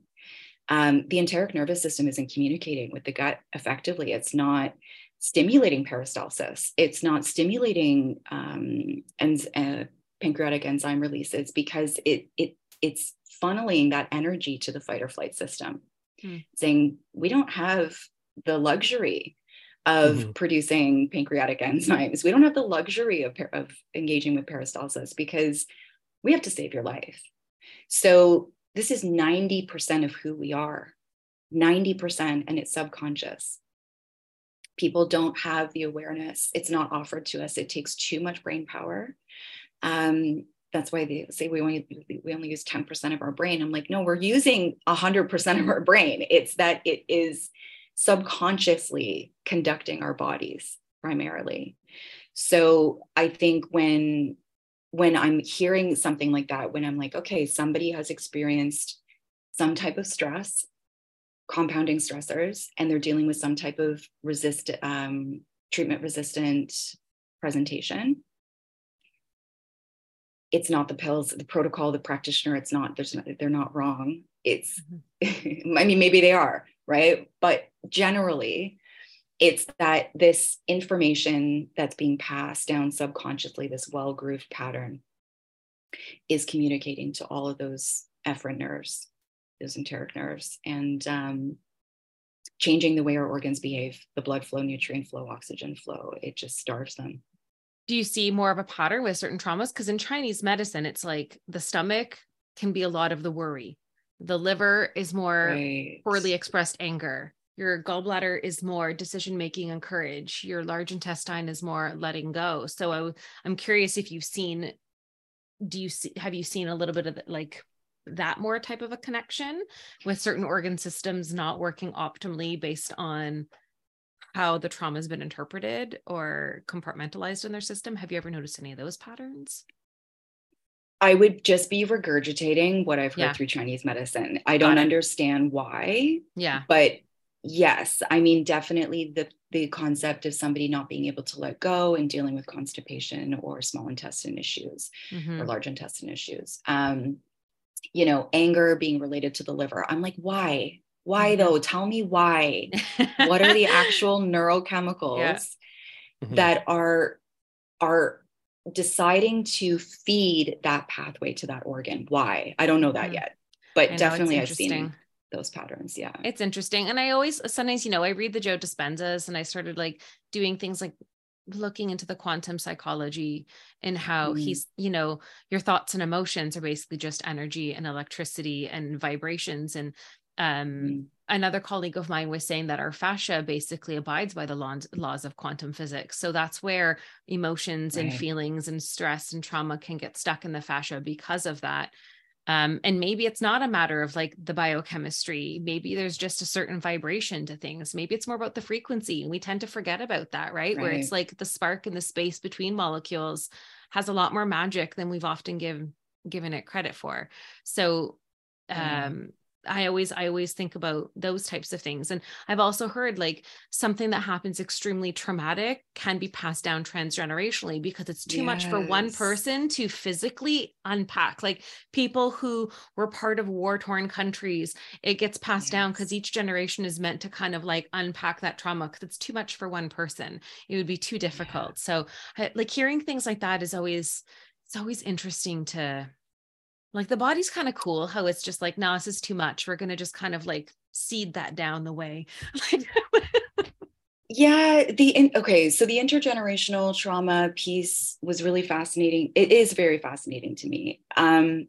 Um, the enteric nervous system isn't communicating with the gut effectively. It's not stimulating peristalsis. It's not stimulating um, ens- uh, pancreatic enzyme releases because it it it's funneling that energy to the fight or flight system, Hmm. saying we don't have the luxury of Mhm. producing pancreatic enzymes. We don't have the luxury of, of engaging with peristalsis because we have to save your life. So this is 90% of who we are, 90%, and it's subconscious. People don't have the awareness. It's not offered to us. It takes too much brain power. Um, that's why they say we only we only use 10% of our brain. I'm like, no, we're using 100% of our brain. It's that it is subconsciously conducting our bodies primarily. So I think when when I'm hearing something like that, when I'm like, okay, somebody has experienced some type of stress, compounding stressors, and they're dealing with some type of resist um, treatment resistant presentation it's not the pills the protocol the practitioner it's not there's not they're not wrong. It's [LAUGHS] i mean maybe they are right? But generally it's that this information that's being passed down subconsciously this well grooved pattern is communicating to all of those efferent nerves those enteric nerves and um, changing the way our organs behave the blood flow nutrient flow oxygen flow it just starves them Do you see more of a pattern with certain traumas? Because in Chinese medicine, it's like the stomach can be a lot of the worry. The liver is more right poorly expressed anger. Your gallbladder is more decision making and courage. Your large intestine is more letting go. So I, am curious if you've seen, do you see, have you seen a little bit of the, like that more type of a connection with certain organ systems not working optimally based on how the trauma has been interpreted or compartmentalized in their system? Have you ever noticed any of those patterns? I would just be regurgitating what I've heard Yeah. through Chinese medicine. I don't understand why, Yeah. but yes, I mean definitely the the concept of somebody not being able to let go and dealing with constipation or small intestine issues Mhm. or large intestine issues. Um, you know, anger being related to the liver. I'm like, why? Why Mhm. though? Tell me why. what are the actual [LAUGHS] neurochemicals Yeah. Mhm. that are are deciding to feed that pathway to that organ? Why? I don't know that Mhm. yet, but know, definitely I've seen those patterns. Yeah. It's interesting. And I always sometimes, you know, I read the Joe Dispenzas and I started like doing things like looking into the quantum psychology and how Mm. he's, you know, your thoughts and emotions are basically just energy and electricity and vibrations. And um Mm. another colleague of mine was saying that our fascia basically abides by the laws, laws of quantum physics. So that's where emotions and feelings and stress and trauma can get stuck in the fascia because of that. Um, and maybe it's not a matter of like the biochemistry. Maybe there's just a certain vibration to things. Maybe it's more about the frequency. And we tend to forget about that, right? Where it's like the spark in the space between molecules has a lot more magic than we've often given given it credit for. So Yeah. um I always I always think about those types of things. And I've also heard like something that happens extremely traumatic can be passed down transgenerationally because it's too much for one person to physically unpack. Like people who were part of war torn countries it gets passed down because each generation is meant to kind of like unpack that trauma because it's too much for one person. It would be too difficult. So I, like hearing things like that is always it's always interesting to like the body's kind of cool how it's just like no this is too much we're going to just kind of like seed that down the way [LAUGHS] like Yeah, the in, okay, so the intergenerational trauma piece was really fascinating. It is very fascinating to me. Um,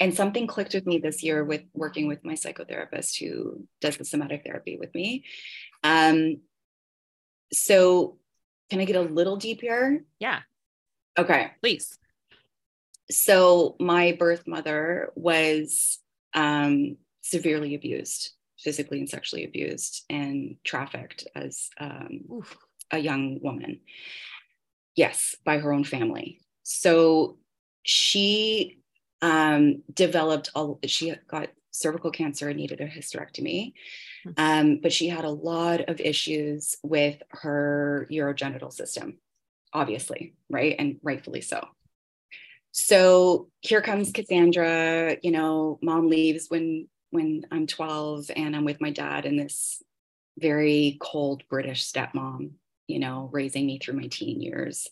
and something clicked with me this year with working with my psychotherapist who does the somatic therapy with me. Um, so can I get a little deep here? yeah Okay. please So my birth mother was um, severely abused, physically and sexually abused, and trafficked as um, a young woman. Yes, by her own family. So she um, developed a, she got cervical cancer and needed a hysterectomy. Hmm. Um, but she had a lot of issues with her urogenital system, obviously, right? And rightfully so. So here comes Cassandra, you know, mom leaves when when I'm 12 and I'm with my dad and this very cold British stepmom, you know, raising me through my teen years.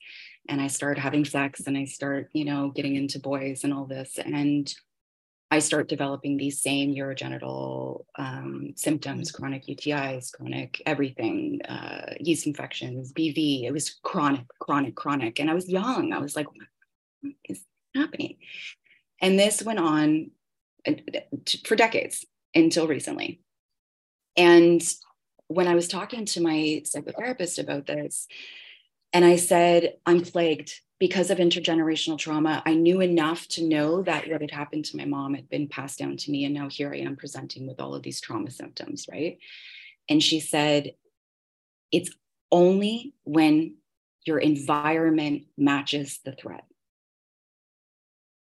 And I start having sex and I start, you know, getting into boys and all this. And I start developing these same urogenital um, symptoms, chronic UTIs, chronic everything, uh, yeast infections, BV. It was chronic, chronic, chronic. And I was young. I was like, what is happening? And this went on uh, for decades until recently. And when I was talking to my psychotherapist about this, and I said, I'm plagued because of intergenerational trauma. I knew enough to know that what had happened to my mom had been passed down to me. And now here I am presenting with all of these trauma symptoms, right? And she said, It's only when your environment matches the threat.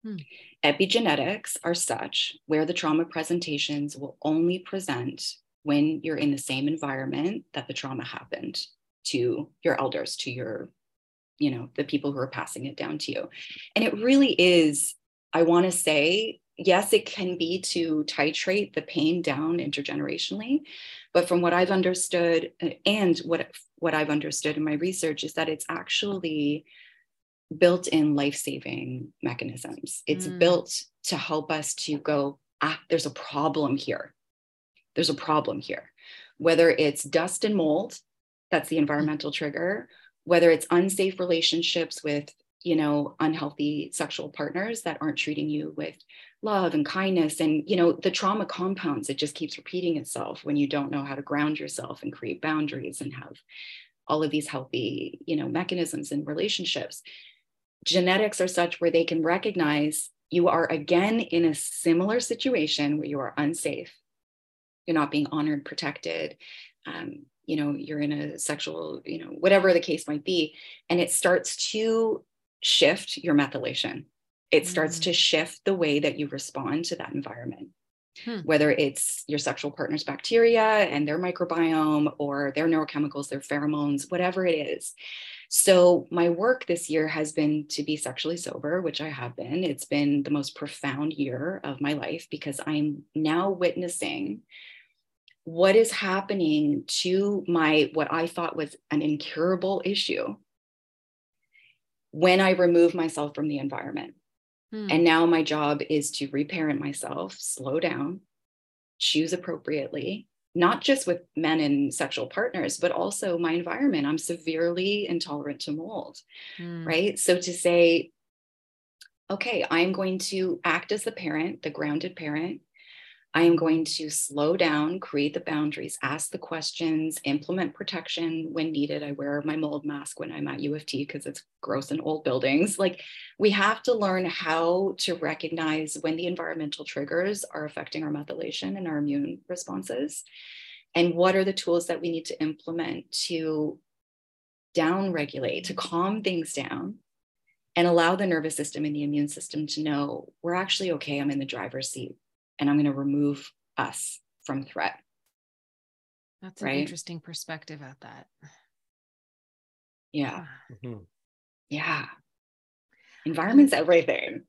Hmm. Epigenetics are such where the trauma presentations will only present when you're in the same environment that the trauma happened to your elders, to your, you know, the people who are passing it down to you. And it really is, I want to say, yes, it can be to titrate the pain down intergenerationally. But from what I've understood and what, what I've understood in my research is that it's actually built in life saving mechanisms. It's Mm. built to help us to go, ah, there's a problem here. There's a problem here. Whether it's dust and mold, that's the environmental trigger, whether it's unsafe relationships with, you know, unhealthy sexual partners that aren't treating you with love and kindness and you know the trauma compounds it just keeps repeating itself when you don't know how to ground yourself and create boundaries and have all of these healthy you know mechanisms and relationships genetics are such where they can recognize you are again in a similar situation where you are unsafe. You're not being honored protected. Um, you know you're in a sexual you know whatever the case might be. And it starts to shift your methylation. It starts Mm. to shift the way that you respond to that environment. Hmm. whether it's your sexual partner's bacteria and their microbiome or their neurochemicals their pheromones whatever it is So, my work this year has been to be sexually sober, which I have been. It's been the most profound year of my life because I'm now witnessing what is happening to my what I thought was an incurable issue when I remove myself from the environment. Hmm. And now my job is to reparent myself, slow down, choose appropriately, not just with men and sexual partners, but also my environment. I'm severely intolerant to mold, mm. right? So to say, okay, I'm going to act as the parent, the grounded parent, I am going to slow down, create the boundaries, ask the questions, implement protection when needed. I wear my mold mask when I'm at U of T because it's gross in old buildings. Like we have to learn how to recognize when the environmental triggers are affecting our methylation and our immune responses. And what are the tools that we need to implement to down regulate, to calm things down and allow the nervous system and the immune system to know we're actually okay. I'm in the driver's seat and I'm going to remove us from threat. That's an interesting perspective at that. Yeah. Mm-hmm. Yeah. Environment's everything.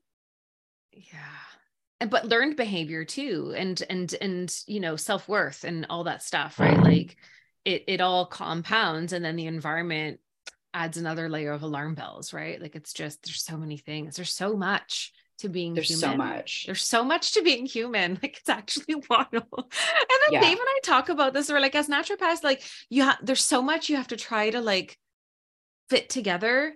Yeah. But learned behavior too and and and you know self-worth and all that stuff, right? Mm-hmm. Like it it all compounds and then the environment adds another layer of alarm bells, right? Like it's just there's so many things. There's so much to being there's human. so much there's so much to being human [LAUGHS] like it's actually [LAUGHS] wild and then yeah. dave and i talk about this we're like as naturopaths like you have there's so much you have to try to like fit together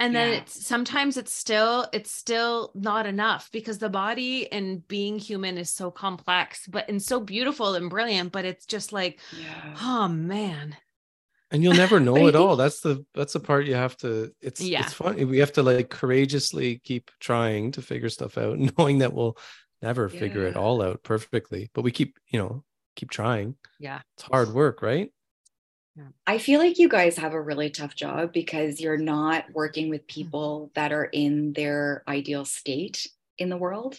and then yeah. it's sometimes it's still it's still not enough because the body and being human is so complex but and so beautiful and brilliant but it's just like yeah. oh man and you'll never know it all that's the that's the part you have to it's yeah. it's fun we have to like courageously keep trying to figure stuff out [LAUGHS] knowing that we'll never yeah. figure it all out perfectly but we keep you know keep trying yeah it's hard work right I feel like you guys have a really tough job because you're not working with mm-hmm. people that are in their ideal state in the world.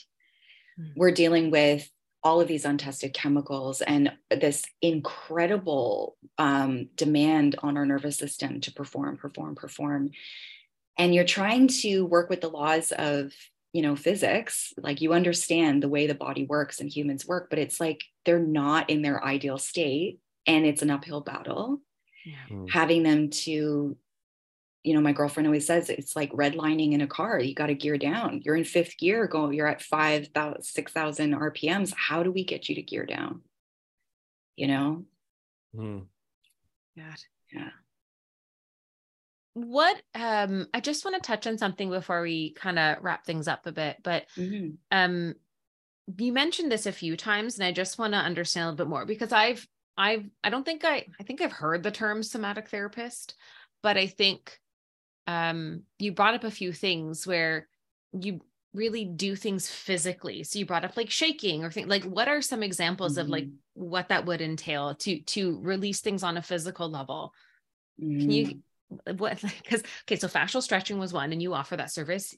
Mm-hmm. We're dealing with all of these untested chemicals and this incredible um, demand on our nervous system to perform, perform, perform. And you're trying to work with the laws of, you know, physics. Like you understand the way the body works and humans work, but it's like they're not in their ideal state and it's an uphill battle. Yeah. Mm. Having them to you know, my girlfriend always says it's like redlining in a car. You got to gear down. You're in fifth gear, go, you're at 5,000, 6,000 RPMs. How do we get you to gear down? You know? Mm. God. Yeah. What um I just want to touch on something before we kind of wrap things up a bit, but mm-hmm. um you mentioned this a few times and I just want to understand a little bit more because I've I've I don't think I I think I've heard the term somatic therapist, but I think um, you brought up a few things where you really do things physically. So you brought up like shaking or things like what are some examples mm-hmm. of like mm-hmm. what that would entail to to release things on a physical level? Mm-hmm. Can you mm-hmm. what [LAUGHS] because okay, so fascial stretching was one and you offer that service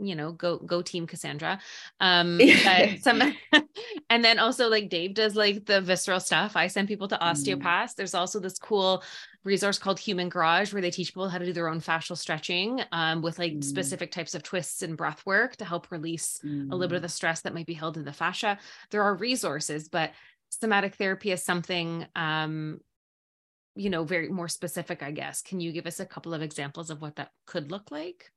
you know go go team cassandra um [LAUGHS] but some [LAUGHS] and then also like dave does like the visceral stuff i send people to mm-hmm. osteopaths mm. there's also this cool resource called human garage where they teach people how to do their own fascial stretching um, with like mm. specific types of twists and breath work to help release mm. a little bit of mm. the stress that might be held in the fascia there are resources but somatic therapy is something um you know very more specific i guess can you give us a couple of examples of what that could look like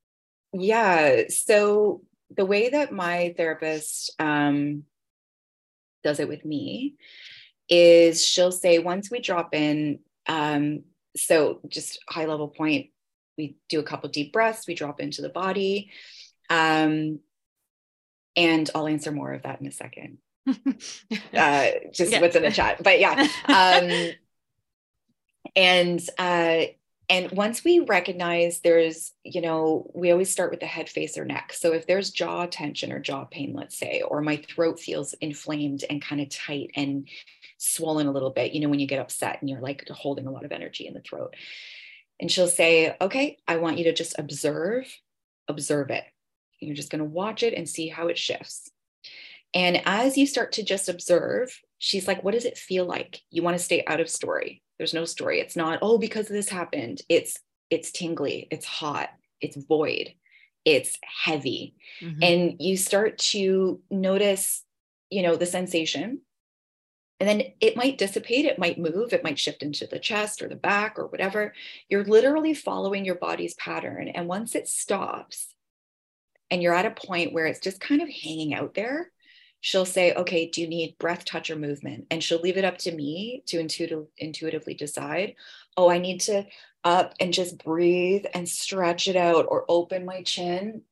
yeah. So the way that my therapist um, does it with me is she'll say once we drop in, um, so just high level point, we do a couple deep breaths, we drop into the body. Um, and I'll answer more of that in a second. [LAUGHS] uh, just what's in the chat. But yeah. [LAUGHS] Um, and uh, and once we recognize there's you know we always start with the head face or neck so if there's jaw tension or jaw pain let's say or my throat feels inflamed and kind of tight and swollen a little bit you know when you get upset and you're like holding a lot of energy in the throat and she'll say okay i want you to just observe observe it you're just going to watch it and see how it shifts and as you start to just observe she's like what does it feel like you want to stay out of story there's no story. It's not, oh, because this happened. It's it's tingly, it's hot, it's void, it's heavy. Mhm. And you start to notice, you know, the sensation. And then it might dissipate, it might move, it might shift into the chest or the back or whatever. You're literally following your body's pattern. And once it stops and you're at a point where it's just kind of hanging out there, she'll say, Okay, do you need breath, touch, or movement? And she'll leave it up to me to intuitive, intuitively decide, Oh, I need to up and just breathe and stretch it out or open my chin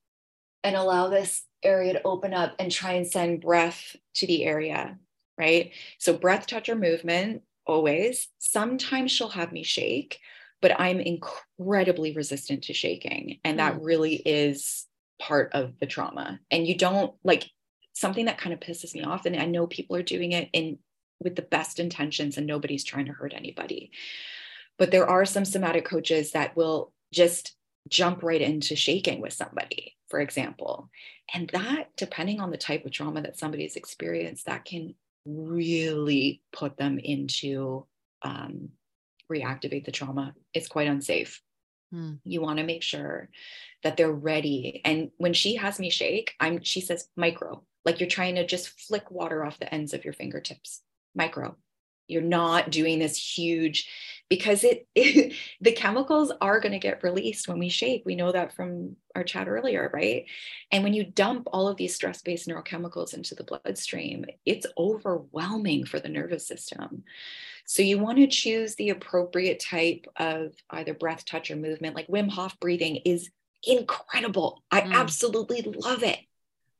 and allow this area to open up and try and send breath to the area, right? So, breath, touch, or movement always. Sometimes she'll have me shake, but I'm incredibly resistant to shaking. And that mm. really is part of the trauma. And you don't like something that kind of pisses me off. And I know people are doing it in with the best intentions and nobody's trying to hurt anybody. But there are some somatic coaches that will just jump right into shaking with somebody, for example. And that, depending on the type of trauma that somebody's experienced, that can really put them into um, reactivate the trauma. It's quite unsafe. Hmm. You want to make sure that they're ready. And when she has me shake, I'm she says micro, like you're trying to just flick water off the ends of your fingertips. Micro. You're not doing this huge because it, it [LAUGHS] the chemicals are going to get released when we shake. We know that from our chat earlier, right? And when you dump all of these stress-based neurochemicals into the bloodstream, it's overwhelming for the nervous system. So you want to choose the appropriate type of either breath, touch, or movement. Like Wim Hof breathing is incredible. I Mm. absolutely love it.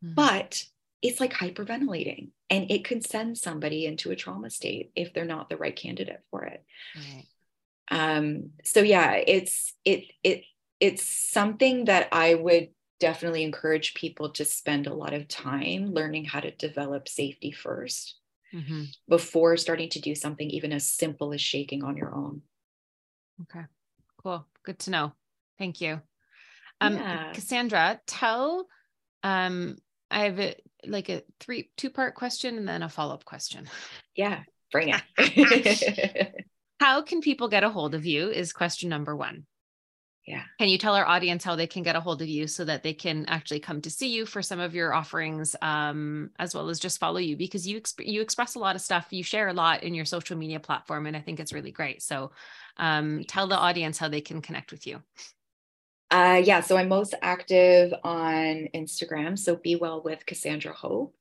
Mhm. But it's like hyperventilating and it can send somebody into a trauma state if they're not the right candidate for it. Right. Um, so yeah, it's it it it's something that I would definitely encourage people to spend a lot of time learning how to develop safety first Mhm. before starting to do something even as simple as shaking on your own. Okay. Cool. Good to know. Thank you. Um, Yeah. Cassandra, tell um I have a, like a three two part question and then a follow up question. Yeah, bring it. [LAUGHS] [LAUGHS] How can people get a hold of you? Is question number one. Yeah. Can you tell our audience how they can get a hold of you so that they can actually come to see you for some of your offerings, um, as well as just follow you because you exp- you express a lot of stuff, you share a lot in your social media platform, and I think it's really great. So, um, tell the audience how they can connect with you. Uh, yeah, so I'm most active on Instagram. So Be Well with Cassandra Hope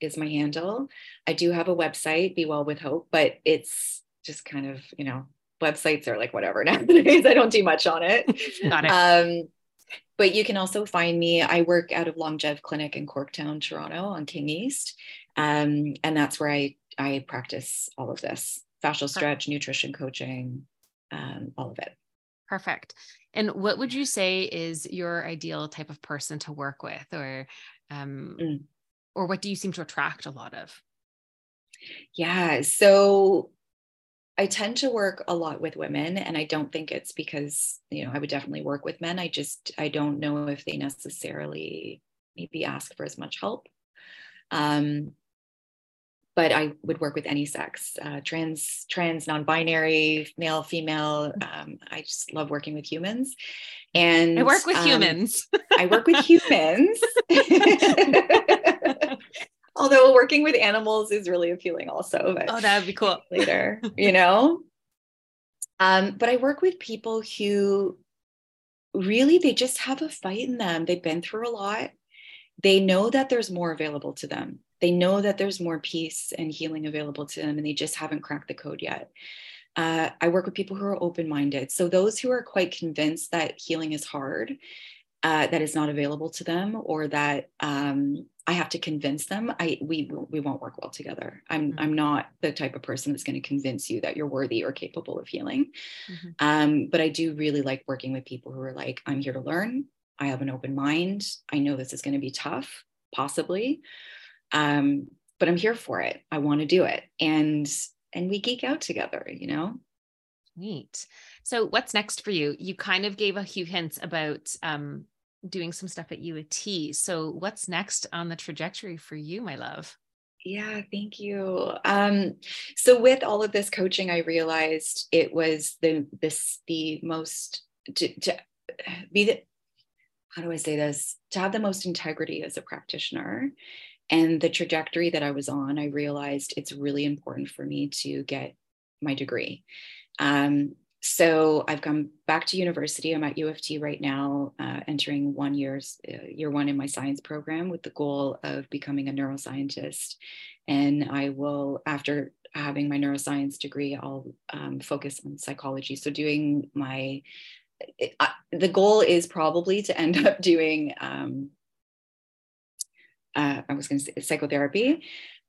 is my handle. I do have a website, Be Well with Hope, but it's just kind of, you know, websites are like whatever [LAUGHS] nowadays. I don't do much on it. Got it. Um, but you can also find me. I work out of Longev Clinic in Corktown, Toronto on King East. Um, and that's where I, I practice all of this fascial stretch, nutrition coaching, um, all of it. Perfect. And what would you say is your ideal type of person to work with, or, um, Mm. or what do you seem to attract a lot of? Yeah. So I tend to work a lot with women, and I don't think it's because, you know, I would definitely work with men. I just, I don't know if they necessarily maybe ask for as much help. Um, but I would work with any sex, uh, trans, trans, non-binary, male, female. Um, I just love working with humans. And I work with um, humans. I work with humans. [LAUGHS] Although working with animals is really appealing also. But oh, that would be cool. later, you know? Um, but I work with people who really they just have a fight in them. They've been through a lot. They know that there's more available to them. They know that there's more peace and healing available to them, and they just haven't cracked the code yet. Uh, I work with people who are open minded. So, those who are quite convinced that healing is hard, uh, that is not available to them, or that um, I have to convince them, I we we won't work well together. I'm Mhm. I'm not the type of person that's going to convince you that you're worthy or capable of healing. Mhm. Um, but I do really like working with people who are like, I'm here to learn. I have an open mind. I know this is going to be tough, possibly, um, but I'm here for it. I want to do it, and and we geek out together. You know. Neat. So, what's next for you? You kind of gave a few hints about um, doing some stuff at U of T. So, what's next on the trajectory for you, my love? Yeah, thank you. Um, so with all of this coaching, I realized it was the this the most to, to be the how do I say this? To have the most integrity as a practitioner and the trajectory that I was on, I realized it's really important for me to get my degree. Um, so I've come back to university. I'm at U of T right now, uh, entering one year's uh, year one in my science program with the goal of becoming a neuroscientist. And I will, after having my neuroscience degree, I'll um, focus on psychology. So doing my, it, uh, the goal is probably to end [LAUGHS] up doing, um, uh, I was going to say psychotherapy.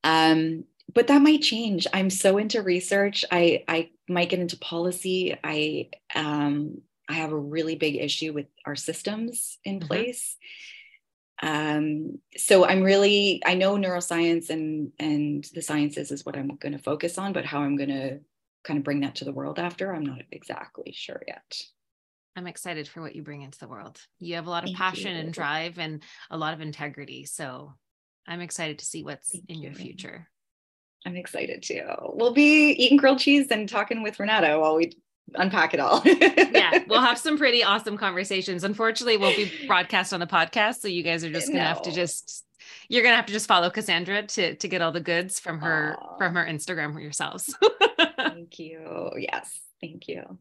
Um, but that might change. I'm so into research. I I might get into policy. I um I have a really big issue with our systems in mm-hmm. place. Um, so I'm really I know neuroscience and and the sciences is what I'm going to focus on, but how I'm going to kind of bring that to the world after, I'm not exactly sure yet. I'm excited for what you bring into the world. You have a lot of Thank passion you. and drive and a lot of integrity. So I'm excited to see what's Thank in you. your future. I'm excited too. We'll be eating grilled cheese and talking with Renato while we unpack it all. yeah, we'll have some [LAUGHS] pretty awesome conversations. Unfortunately, we'll be broadcast on the podcast, so you guys are just gonna no. have to just you're gonna have to just follow Cassandra to to get all the goods from her Aww. from her Instagram yourselves. [LAUGHS] thank you. Yes, thank you.